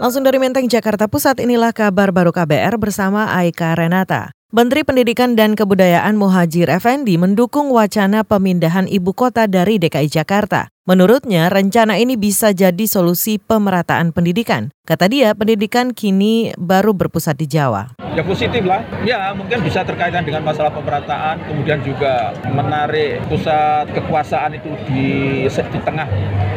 Langsung dari Menteng, Jakarta Pusat, inilah kabar baru KBR bersama Aika Renata. Menteri Pendidikan dan Kebudayaan Muhajir Effendi mendukung wacana pemindahan ibu kota dari DKI Jakarta. Menurutnya, rencana ini bisa jadi solusi pemerataan pendidikan. Kata dia, pendidikan kini baru berpusat di Jawa. Ya positif lah. Ya mungkin bisa terkaitan dengan masalah pemerataan, kemudian juga menarik pusat kekuasaan itu di, di tengah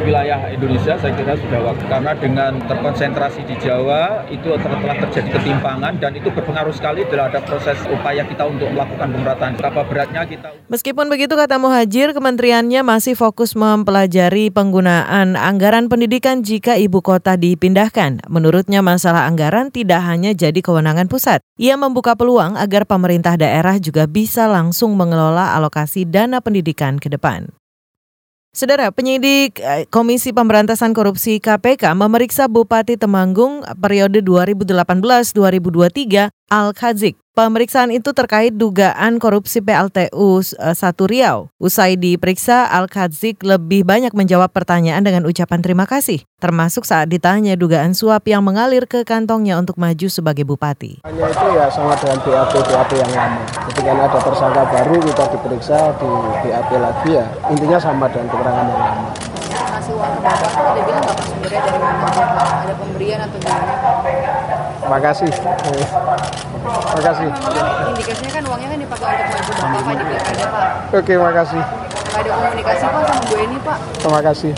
wilayah Indonesia saya kira sudah waktu. Karena dengan terkonsentrasi di Jawa itu telah terjadi ketimpangan dan itu berpengaruh sekali terhadap proses upaya kita untuk melakukan pemerataan. Berapa beratnya kita. Meskipun begitu kata Muhajir, kementeriannya masih fokus mempelajari penggunaan anggaran pendidikan jika ibu kota dipindahkan. Menurutnya masalah anggaran tidak hanya jadi kewenangan pusat. Ia membuka peluang agar pemerintah daerah juga bisa langsung mengelola alokasi dana pendidikan ke depan. Saudara, penyidik eh, Komisi Pemberantasan Korupsi KPK memeriksa Bupati Temanggung periode 2018-2023 Al-Khazik Pemeriksaan itu terkait dugaan korupsi PLTU 1 eh, Riau. Usai diperiksa, Al-Khazik lebih banyak menjawab pertanyaan dengan ucapan terima kasih, termasuk saat ditanya dugaan suap yang mengalir ke kantongnya untuk maju sebagai bupati. Hanya itu ya sama dengan BAP-BAP yang lama. Ketika ada tersangka baru kita diperiksa di BAP lagi ya, intinya sama dengan keterangan yang lama ngasih uang ke bapak ada bilang bapak sumbernya dari mana ada pemberian atau gimana makasih. Makasih. Indikasinya kan uangnya kan dipakai untuk maju bapak pak di pilkada pak. Oke makasih. Nggak ada komunikasi pak sama Bu Eni pak. Terima kasih.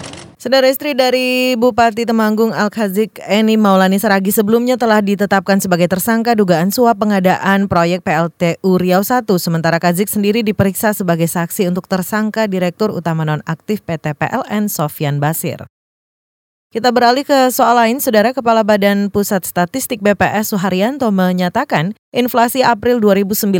Saudara istri dari Bupati Temanggung Al-Khazik Eni Maulani Saragi sebelumnya telah ditetapkan sebagai tersangka dugaan suap pengadaan proyek PLTU Riau 1. Sementara Khazik sendiri diperiksa sebagai saksi untuk tersangka Direktur Utama Nonaktif PT PLN Sofian Basir. Kita beralih ke soal lain, Saudara Kepala Badan Pusat Statistik BPS Suharyanto menyatakan inflasi April 2019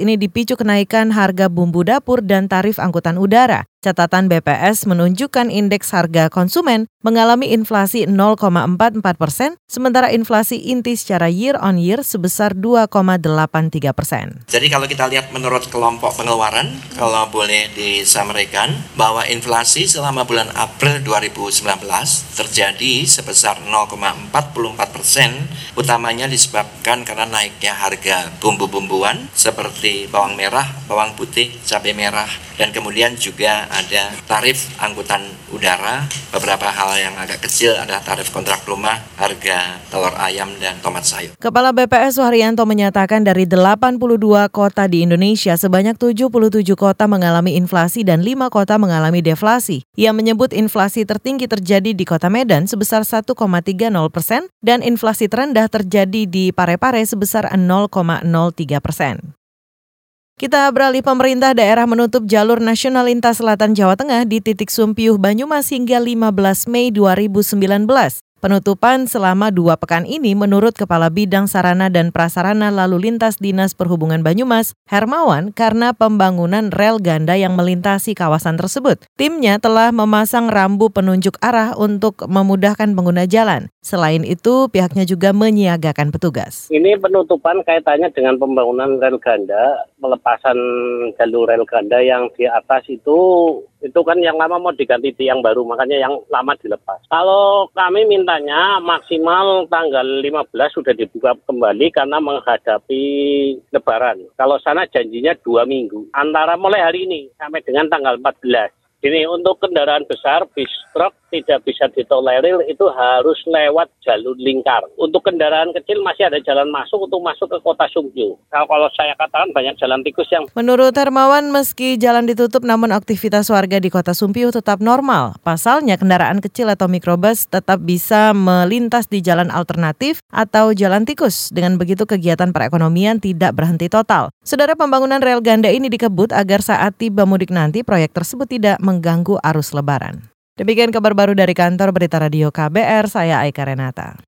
ini dipicu kenaikan harga bumbu dapur dan tarif angkutan udara. Catatan BPS menunjukkan indeks harga konsumen mengalami inflasi 0,44 persen, sementara inflasi inti secara year on year sebesar 2,83 persen. Jadi kalau kita lihat menurut kelompok pengeluaran, kalau boleh disampaikan bahwa inflasi selama bulan April 2019 terjadi sebesar 0,44 persen, utamanya disebabkan karena naiknya harga bumbu-bumbuan seperti bawang merah, bawang putih, cabai merah, dan kemudian juga ada tarif angkutan udara, beberapa hal yang agak kecil ada tarif kontrak rumah, harga telur ayam dan tomat sayur. Kepala BPS Suharyanto menyatakan dari 82 kota di Indonesia sebanyak 77 kota mengalami inflasi dan 5 kota mengalami deflasi. Ia menyebut inflasi tertinggi terjadi di Kota Medan sebesar 1,30 persen dan inflasi terendah terjadi di Parepare sebesar 0,03 persen. Kita beralih pemerintah daerah menutup jalur nasional lintas selatan Jawa Tengah di titik Sumpiuh Banyumas hingga 15 Mei 2019. Penutupan selama dua pekan ini menurut Kepala Bidang Sarana dan Prasarana Lalu Lintas Dinas Perhubungan Banyumas, Hermawan, karena pembangunan rel ganda yang melintasi kawasan tersebut. Timnya telah memasang rambu penunjuk arah untuk memudahkan pengguna jalan. Selain itu, pihaknya juga menyiagakan petugas. Ini penutupan kaitannya dengan pembangunan rel ganda, pelepasan jalur rel ganda yang di atas itu itu kan yang lama mau diganti tiang baru, makanya yang lama dilepas. Kalau kami mintanya maksimal tanggal 15 sudah dibuka kembali karena menghadapi lebaran. Kalau sana janjinya dua minggu. Antara mulai hari ini sampai dengan tanggal 14. Ini untuk kendaraan besar, bis truk tidak bisa ditolerir itu harus lewat jalur lingkar. Untuk kendaraan kecil masih ada jalan masuk untuk masuk ke kota Sungju. Kalau, kalau saya katakan banyak jalan tikus yang... Menurut Hermawan, meski jalan ditutup namun aktivitas warga di kota Sumpiu tetap normal. Pasalnya kendaraan kecil atau mikrobus tetap bisa melintas di jalan alternatif atau jalan tikus. Dengan begitu kegiatan perekonomian tidak berhenti total. Saudara pembangunan rel ganda ini dikebut agar saat tiba mudik nanti proyek tersebut tidak mengganggu arus lebaran. Demikian kabar baru dari kantor Berita Radio KBR, saya Aika Renata.